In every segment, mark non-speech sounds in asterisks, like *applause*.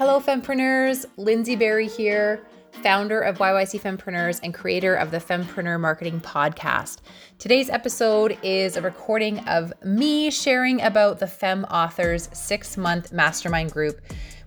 Hello, Fempreneurs. Lindsay Barry here, founder of YYC Fempreneurs and creator of the Fempreneur Marketing Podcast. Today's episode is a recording of me sharing about the Fem Authors six month mastermind group,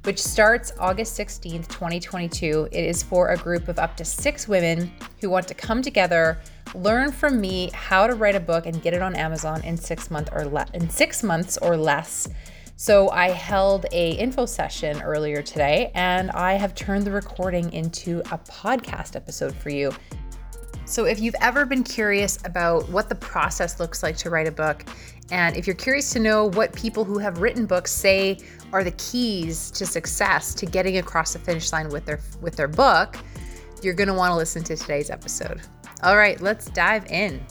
which starts August 16th, 2022. It is for a group of up to six women who want to come together, learn from me how to write a book and get it on Amazon in six months or less in six months or less so I held a info session earlier today and I have turned the recording into a podcast episode for you. So if you've ever been curious about what the process looks like to write a book and if you're curious to know what people who have written books say are the keys to success to getting across the finish line with their with their book, you're going to want to listen to today's episode. All right, let's dive in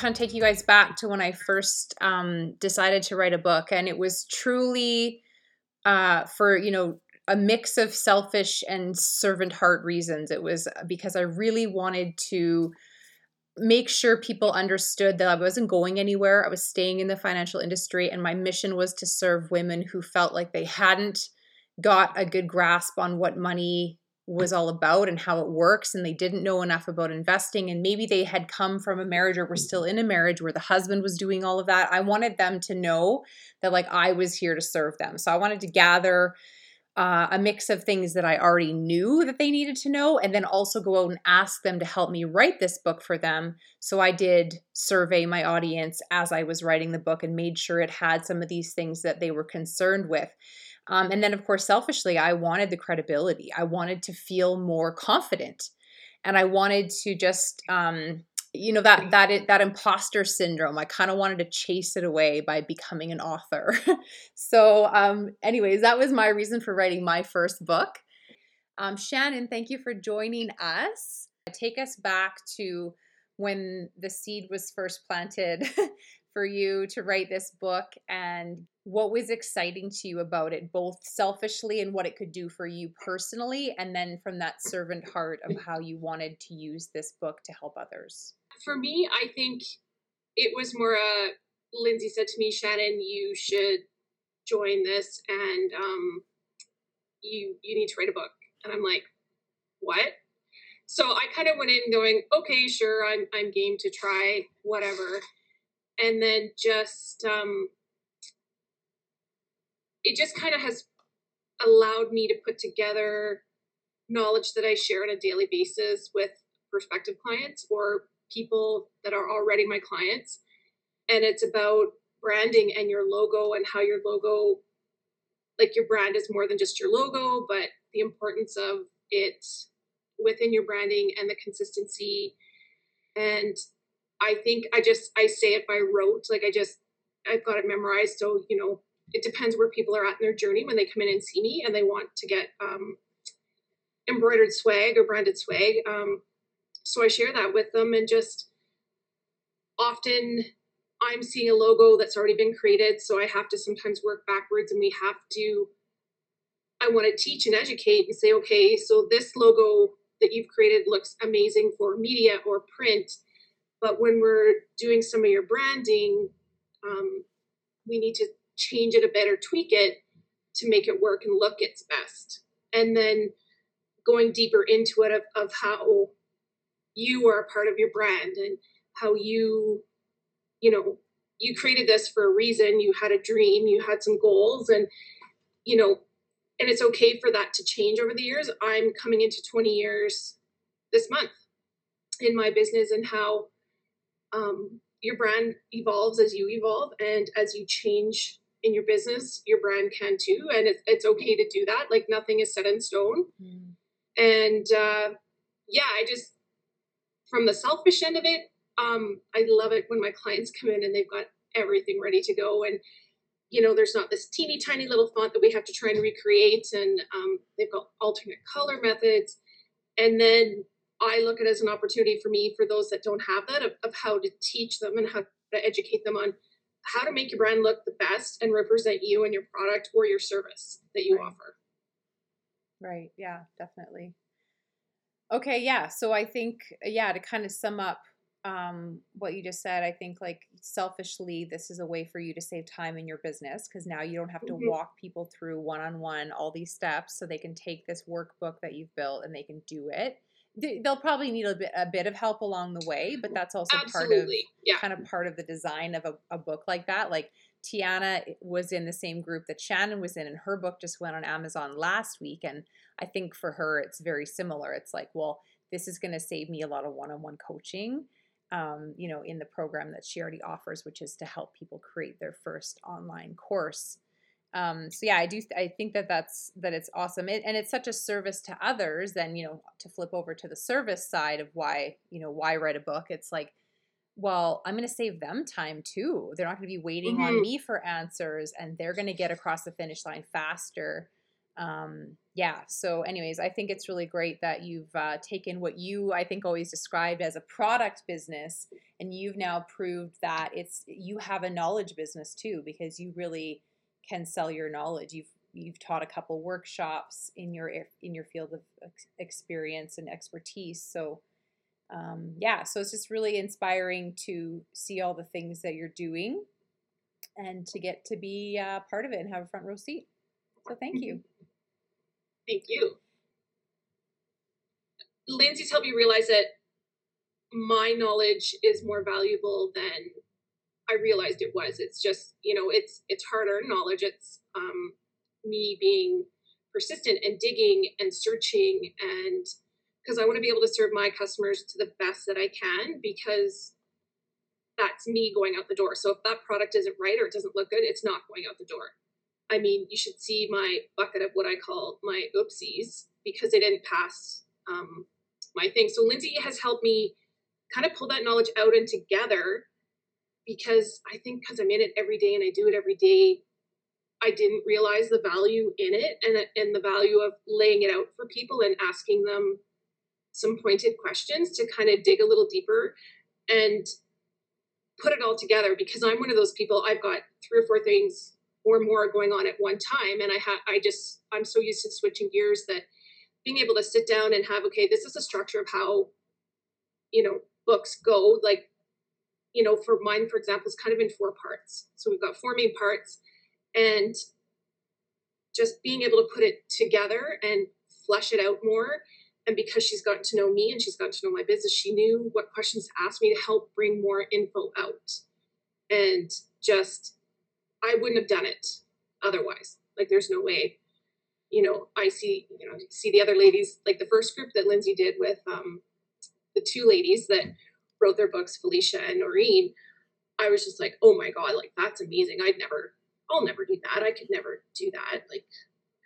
kind of take you guys back to when I first um, decided to write a book, and it was truly uh, for you know a mix of selfish and servant heart reasons. It was because I really wanted to make sure people understood that I wasn't going anywhere. I was staying in the financial industry, and my mission was to serve women who felt like they hadn't got a good grasp on what money was all about and how it works and they didn't know enough about investing and maybe they had come from a marriage or were still in a marriage where the husband was doing all of that. I wanted them to know that like i was here to serve them. So i wanted to gather uh, a mix of things that i already knew that they needed to know and then also go out and ask them to help me write this book for them. So i did survey my audience as i was writing the book and made sure it had some of these things that they were concerned with um, and then, of course, selfishly, I wanted the credibility. I wanted to feel more confident, and I wanted to just, um, you know, that that that imposter syndrome. I kind of wanted to chase it away by becoming an author. *laughs* so, um, anyways, that was my reason for writing my first book. Um, Shannon, thank you for joining us. Take us back to when the seed was first planted *laughs* for you to write this book and what was exciting to you about it, both selfishly and what it could do for you personally, and then from that servant heart of how you wanted to use this book to help others? For me, I think it was more a Lindsay said to me, Shannon, you should join this and um, you you need to write a book. And I'm like, what? So I kind of went in going, okay, sure, I'm I'm game to try whatever and then just um, it just kind of has allowed me to put together knowledge that I share on a daily basis with prospective clients or people that are already my clients. And it's about branding and your logo and how your logo, like your brand is more than just your logo, but the importance of it within your branding and the consistency and I think I just I say it by rote. Like I just I've got it memorized. So you know, it depends where people are at in their journey when they come in and see me and they want to get um, embroidered swag or branded swag. Um, so I share that with them and just often I'm seeing a logo that's already been created. So I have to sometimes work backwards and we have to I want to teach and educate and say, okay, so this logo that you've created looks amazing for media or print but when we're doing some of your branding, um, we need to change it a bit or tweak it to make it work and look its best. And then going deeper into it of, of how you are a part of your brand and how you, you know, you created this for a reason. You had a dream, you had some goals, and, you know, and it's okay for that to change over the years. I'm coming into 20 years this month in my business and how um, your brand evolves as you evolve and as you change in your business your brand can too. And it's, it's okay to do that. Like nothing is set in stone. Mm. and uh, yeah i just from the selfish end of it um, i love it when my clients come in and they've got everything ready to go. And you know there's not this teeny tiny little font that we have to try and recreate. And um, they've got alternate color methods. And then I look at it as an opportunity for me, for those that don't have that, of, of how to teach them and how to educate them on how to make your brand look the best and represent you and your product or your service that you right. offer. Right. Yeah, definitely. Okay. Yeah. So I think, yeah, to kind of sum up um, what you just said. I think like selfishly, this is a way for you to save time in your business because now you don't have to Mhm. walk people through one on one all these steps, so they can take this workbook that you've built and they can do it. They- They'll probably need a bit a bit of help along the way, but that's also part of Yeah. kind of part of the design of a, a book like that. Like Tiana was in the same group that Shannon was in, and her book just went on Amazon last week. And I think for her, it's very similar. It's like, well, this is going to save me a lot of one on one coaching, um, you know, in the program that she already offers, which is to help people create their first online course. Um, so yeah, I do. I think that that's that it's awesome, it, and it's such a service to others. Then you know, to flip over to the service side of why you know why write a book, it's like well, I'm going to save them time too. They're not going to be waiting on Mhm. me for answers and they're going to get across the finish line faster. Um, yeah. So, anyways, I think it's really great that you've uh, taken what you, I think, always described as a product business and you've now proved that it's you have a knowledge business too because you really can sell your knowledge. You've you've taught a couple workshops in your in your field of experience and expertise. So, um, yeah, so it's just really inspiring to see all the things that you're doing and to get to be uh, part of it and have a front row seat. So thank you. Thank you. Lindsay's helped me realize that my knowledge is more valuable than I realized it was. It's just, you know, it's it's harder knowledge. It's um, me being persistent and digging and searching and because I want to be able to serve my customers to the best that I can because that's me going out the door. So if that product isn't right or it doesn't look good, it's not going out the door. I mean, you should see my bucket of what I call my oopsies because they didn't pass um, my thing. So Lindsay has helped me kind of pull that knowledge out and together because I think because I'm in it every day and I do it every day, I didn't realize the value in it and and the value of laying it out for people and asking them some pointed questions to kind of dig a little deeper and put it all together because I'm one of those people I've got three or four things or more going on at one time and I ha- I just I'm so used to switching gears that being able to sit down and have okay this is the structure of how you know books go like you know for mine for example is kind of in four parts. So we've got four main parts and just being able to put it together and flesh it out more and because she's gotten to know me and she's gotten to know my business she knew what questions to ask me to help bring more info out. And just i wouldn't have done it otherwise. Like there's no way you know i see you know see the other ladies like the first group that lindsay did with um the two ladies that wrote their books felicia and noreen i was just like oh my god like that's amazing. I'd never i'll never do that. I could never do that. Like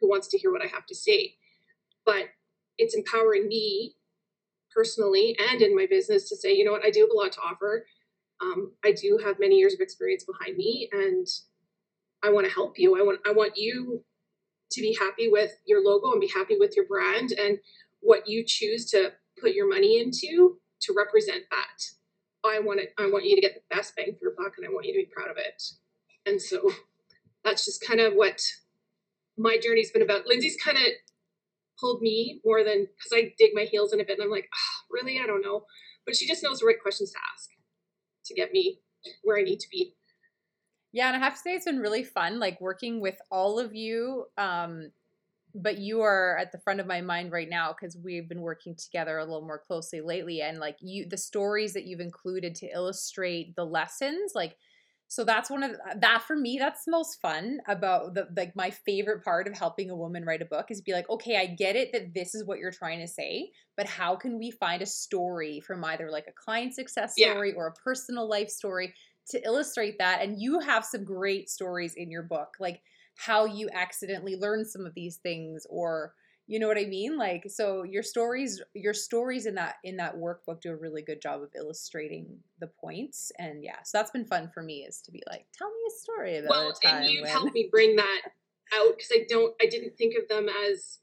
who wants to hear what i have to say? But it's empowering me personally and in my business to say you know what? I do have a lot to offer. Um, i do have many years of experience behind me and i want to help you. I want i want you to be happy with your logo and be happy with your brand and what you choose to put your money into to represent that i want it i want you to get the best bang for your buck and i want you to be proud of it and so that's just kind of what my journey's been about lindsay's kind of pulled me more than because I dig my heels in a bit and I'm like, oh, really? I don't know. But she just knows the right questions to ask to get me where I need to be. Yeah, and I have to say it's been really fun, like working with all of you. Um, but you are at the front of my mind right now because we've been working together a little more closely lately, and like you, the stories that you've included to illustrate the lessons, like. So that's one of the, that for me. That's the most fun about the like my favorite part of helping a woman write a book is be like, okay, I get it that this is what you're trying to say, but how can we find a story from either like a client success Yeah. story or a personal life story to illustrate that and you have some great stories in your book like how you accidentally learn some of these things or you know what i mean like so your stories your stories in that in that workbook do a really good job of illustrating the points and yeah so that's been fun for me is to be like tell me a story about Well, a time and you've when helped me bring that out because I don't, I didn't think of them as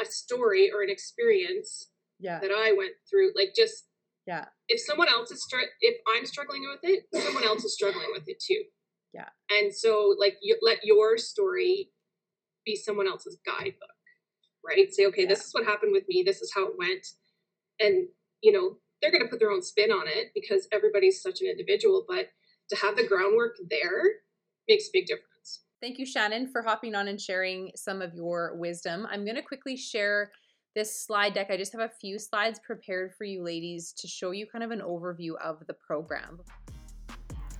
a story or an experience yeah that I went through. Like just Yeah. if someone else is str- if I'm struggling with it, someone else is struggling with it too. Yeah. And so like you let your story be someone else's guidebook, right? Say, okay, this is what happened with me. This is how it went, and you know they're going to put their own spin on it because everybody's such an individual. But to have the groundwork there makes a big difference. Thank you, Shannon, for hopping on and sharing some of your wisdom. I'm going to quickly share this slide deck. I just have a few slides prepared for you ladies to show you kind of an overview of the program.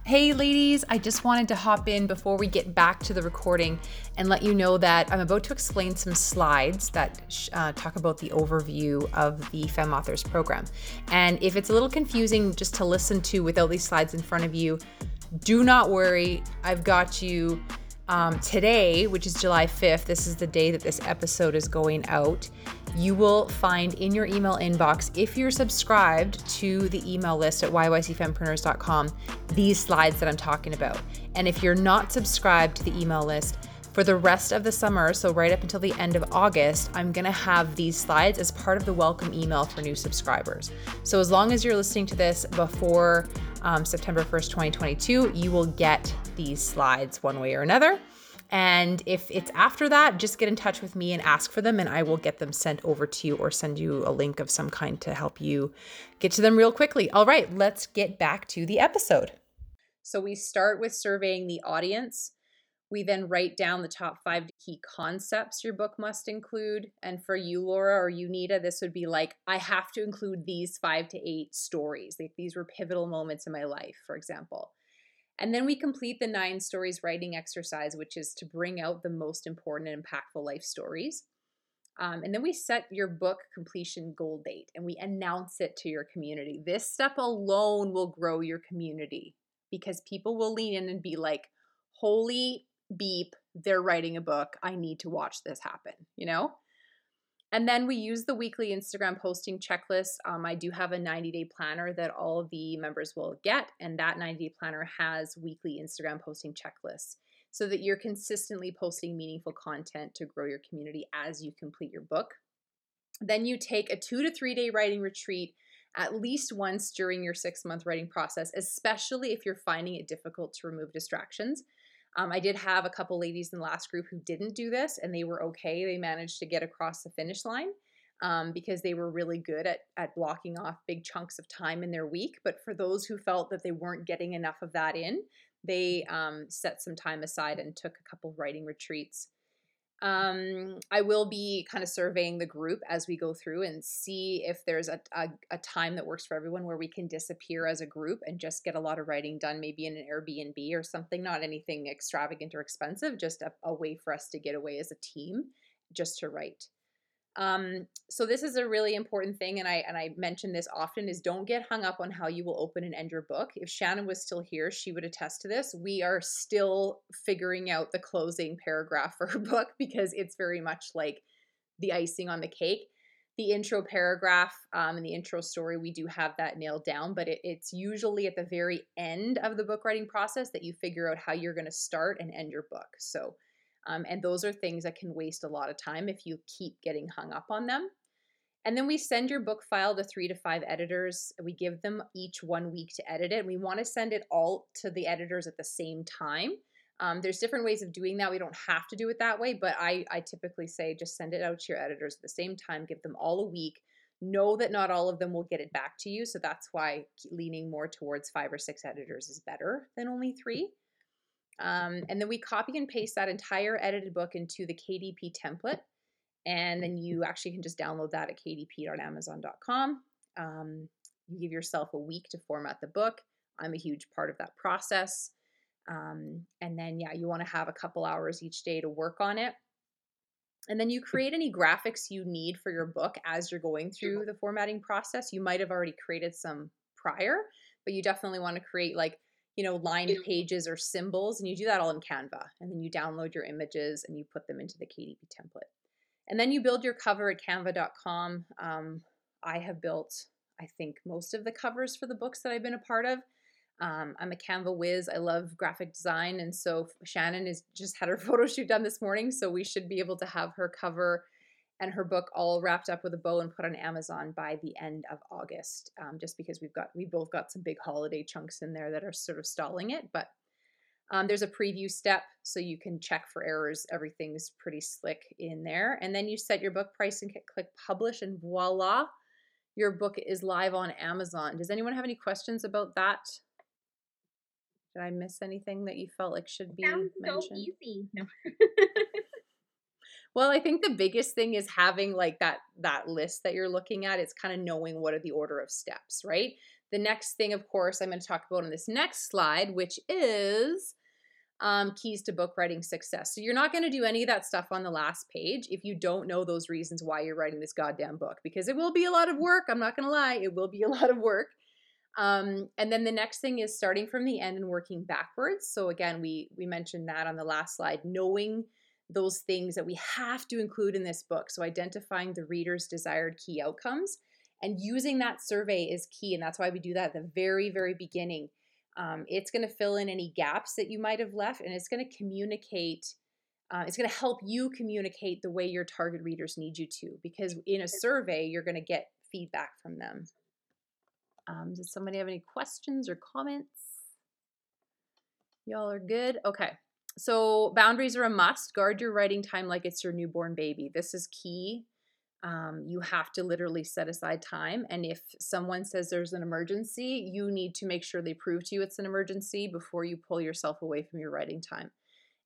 Hey, ladies, I just wanted to hop in before we get back to the recording and let you know that I'm about to explain some slides that uh, talk about the overview of the Fem Authors program. And if it's a little confusing just to listen to without these slides in front of you, do not worry. I've got you um, today, which is July 5th. This is the day that this episode is going out you will find in your email inbox, if you're subscribed to the email list at yycfempreneurs.com, these slides that I'm talking about. And if you're not subscribed to the email list, for the rest of the summer, so right up until the end of August, I'm gonna have these slides as part of the welcome email for new subscribers. So as long as you're listening to this before um, September 1st, 2022, you will get these slides one way or another. And if it's after that, just get in touch with me and ask for them, and I will get them sent over to you or send you a link of some kind to help you get to them real quickly. All right, let's get back to the episode. So we start with surveying the audience. We then write down the top five key concepts your book must include. And for you, Laura, or you, Nita, this would be like, I have to include these five to eight stories. Like these were pivotal moments in my life, for example. And then we complete the nine stories writing exercise, which is to bring out the most important and impactful life stories. Um, and then we set your book completion goal date and we announce it to your community. This step alone will grow your community because people will lean in and be like, holy beep, they're writing a book. I need to watch this happen, you know? And then we use the weekly Instagram posting checklist. Um, I do have a 90 day planner that all the members will get, and that 90 day planner has weekly Instagram posting checklists so that you're consistently posting meaningful content to grow your community as you complete your book. Then you take a two to three day writing retreat at least once during your six month writing process, especially if you're finding it difficult to remove distractions. Um, I did have a couple ladies in the last group who didn't do this and they were okay. They managed to get across the finish line um, because they were really good at, at blocking off big chunks of time in their week. But for those who felt that they weren't getting enough of that in, they um, set some time aside and took a couple writing retreats um, I will be kind of surveying the group as we go through and see if there's a, a, a, time that works for everyone where we can disappear as a group and just get a lot of writing done, maybe in an Airbnb or something, not anything extravagant or expensive, just a, a way for us to get away as a team just to write. Um, so this is a really important thing, and I and I mention this often is don't get hung up on how you will open and end your book. If Shannon was still here, she would attest to this. We are still figuring out the closing paragraph *laughs* for her book because it's very much like the icing on the cake. The intro paragraph um, and the intro story, we do have that nailed down, but it, it's usually at the very end of the book writing process that you figure out how you're going to start and end your book. So um, and those are things that can waste a lot of time if you keep getting hung up on them. And then we send your book file to three to five editors. We give them each one week to edit it. We want to send it all to the editors at the same time. Um, there's different ways of doing that. We don't have to do it that way, but I, I typically say just send it out to your editors at the same time, give them all a week. Know that not all of them will get it back to you. So that's why leaning more towards five or six editors is better than only three. Um, and then we copy and paste that entire edited book into the KDP template. And then you actually can just download that at kdp.amazon.com. Um, you give yourself a week to format the book. I'm a huge part of that process. Um, and then, yeah, you want to have a couple hours each day to work on it. And then you create any graphics you need for your book as you're going through the formatting process. You might have already created some prior, but you definitely want to create like you know, lined pages or symbols, and you do that all in Canva. And then you download your images and you put them into the KDP template. And then you build your cover at canva.com. Um, I have built, I think, most of the covers for the books that I've been a part of. Um, I'm a Canva whiz. I love graphic design. And so Shannon has just had her *laughs* photo shoot done this morning. So we should be able to have her cover and her book all wrapped up with a bow and put on Amazon by the end of August. Um, just because we've got we both got some big holiday chunks in there that are sort of stalling it, but um, there's a preview step so you can check for errors. Everything's pretty slick in there, and then you set your book price and click publish, and voila, your book is live on Amazon. Does anyone have any questions about that? Did I miss anything that you felt like should be Sounds mentioned? so easy. No. *laughs* Well, I think the biggest thing is having like that that list that you're looking at. It's kind of knowing what are the order of steps, right? The next thing, of course, I'm going to talk about on this next slide, which is um, keys to book writing success. So you're not going to do any of that stuff on the last page if you don't know those reasons why you're writing this goddamn book, because it will be a lot of work. I'm not going to lie, it will be a *laughs* lot of work. Um, and then the next thing is starting from the end and working backwards. So again, we we mentioned that on the last slide, knowing those things that we have to include in this book. So, identifying the reader's desired key outcomes and using that survey is key. And that's why we do that at the very, very beginning. Um, it's going to fill in any gaps that you might have left and it's going to communicate. Uh, it's going to help you communicate the way your target readers need you to, because in a survey, you're going to get feedback from them. Um, does somebody have any questions or comments? Y'all are good? Okay. So boundaries are a must. Guard your writing time like it's your newborn baby. This is key. Um, you have to literally set aside time. And if someone says there's an emergency, you need to make sure they prove to you it's an emergency before you pull yourself away from your writing time.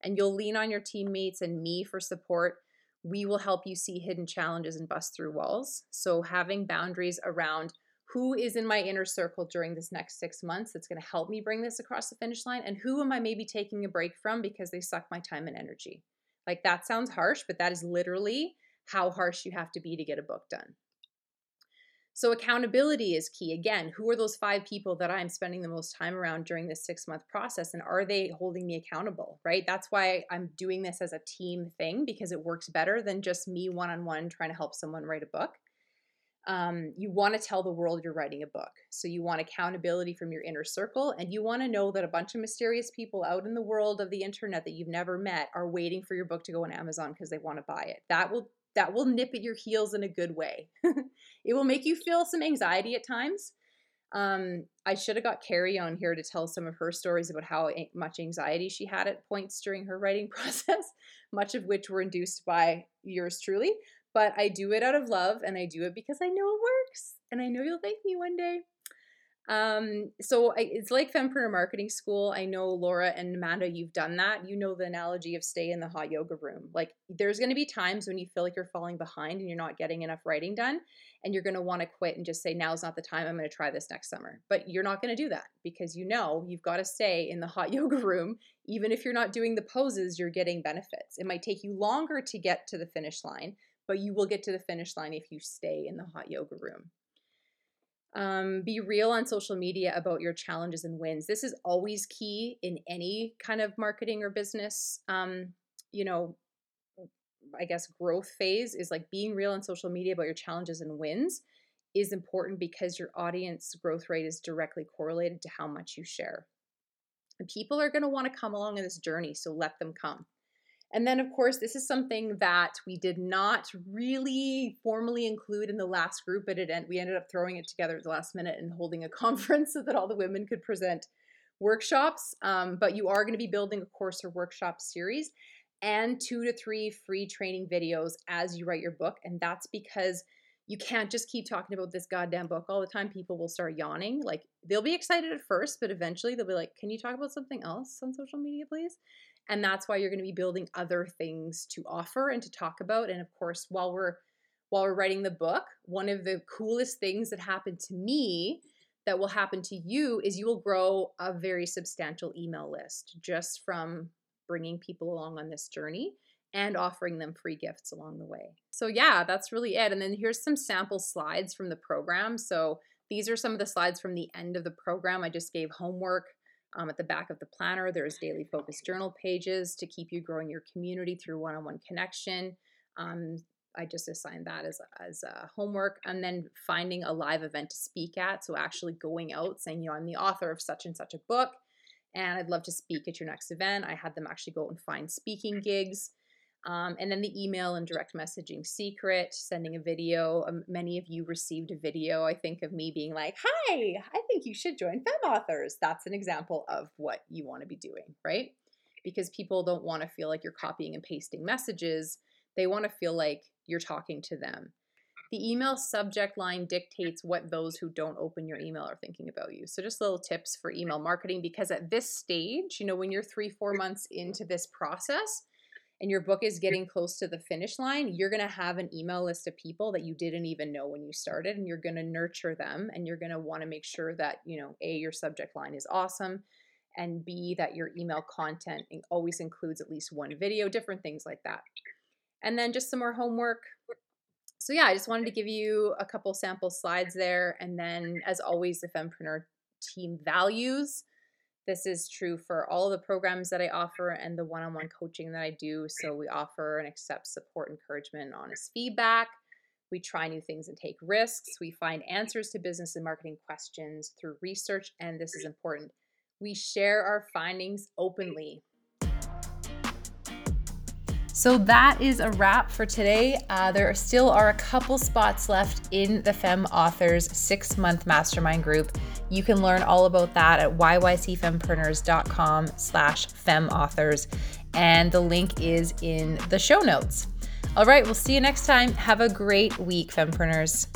And you'll lean on your teammates and me for support. We will help you see hidden challenges and bust through walls. So having boundaries around who is in my inner circle during this next six months that's going to help me bring this across the finish line and who am i maybe taking a break from because they suck my time and energy? Like that sounds harsh but that is literally how harsh you have to be to get a book done. So accountability is key. Again who are those five people that i'm spending the most time around during this six month process and are they holding me accountable right? That's why i'm doing this as a team thing because it works better than just me one-on-one trying to help someone write a book um, you want to tell the world you're writing a book. So you want accountability from your inner circle, and you want to know that a bunch of mysterious people out in the world of the internet that you've never met are waiting for your book to go on Amazon because they want to buy it. That will that will nip at your heels in a good way. *laughs* it will make you feel some anxiety at times. Um, I should have got Carrie on here to tell some of her stories about how much anxiety she had at points during her writing *laughs* process, much of which were induced by yours truly but I do it out of love and I do it because I know it works and I know you'll thank me one day. Um, so I, it's like Fempreneur Marketing School. I know Laura and Amanda, you've done that. You know the analogy of stay in the hot yoga room. Like there's going to be times when you feel like you're falling behind and you're not getting enough writing done, and you're going to want to quit and just say, "Now's not the time. I'm going to try this next summer." But you're not going to do that because you know you've got to stay in the hot *laughs* yoga room, even if you're not doing the poses. You're getting benefits. It might take you longer to get to the finish line, but you will get to the finish line if you stay in the hot yoga room. Um, be real on social media about your challenges and wins. This is always key in any kind of marketing or business, um, you know, I guess growth phase is like being real on social media about your challenges and wins is important because your audience growth rate is directly correlated to how much you share. And people are going to want to come along in this journey, so let them come. And then, of course, this is something that we did not really formally include in the last group, but it we ended up throwing it together at the last minute and holding a *laughs* conference so that all the women could present workshops. Um, but you are going to be building a course or workshop series and two to three free training videos as you write your book. And that's because you can't just keep talking about this goddamn book all the time. People will start yawning. Like they'll be excited at first, but eventually they'll be like, Can you talk about something else on social media, please? And that's why you're going to be building other things to offer and to talk about. And of course, while we're while we're writing the book, one of the coolest things that happened to me that will happen to you is you will grow a very substantial email list just from bringing people along on this journey and offering them free gifts along the way. So, yeah, that's really it. And then here's some sample slides from the program. So, these are some of the slides from the end of the program. I just gave homework um, at the back of the planner, there's daily focus journal pages to keep you growing your community through one on one connection. Um, I just assigned that as, as a homework. And then finding a live event to speak at. So actually going out saying, you know, I'm the author of such and such a book and I'd love to speak at your next event. I had them actually go out and find speaking gigs. Um, and then the email and direct messaging secret, sending a video. Um, many of you received a video, I think, of me being like, Hi, I think you should join Fem Authors. That's an example of what you want to be doing, right? Because people don't want to feel like you're copying and pasting messages. They want to feel like you're talking to them. the email subject line dictates what those who don't open your email are thinking about you. So, just little tips for email marketing because at this stage, you know, when you're three, four months into this process and your book is getting close to the finish line, you're going to have an email list of people that you didn't even know when you started, and you're going to nurture them and you're going to want to make sure that, you know, A, your subject line is awesome. And B, that your email content always includes at least one video, different things like that. And then just some more homework so yeah, I just wanted to give you a couple sample slides there. And then as always, the Fempreneur team values. This is true for all the programs that I offer and the one-on-one coaching that I do. So we offer and accept support, encouragement, honest feedback. We try new things and take risks. We find answers to business and marketing questions through research. And this is important. We share our findings openly. So that is a wrap for today. Uh, there still are a couple spots left in the Fem Authors six month mastermind group. You can learn all about that at yycfempreneurs.com slash femauthors. And the link is in the show notes. All right, we'll see you next time. Have a great week, Fempreneurs.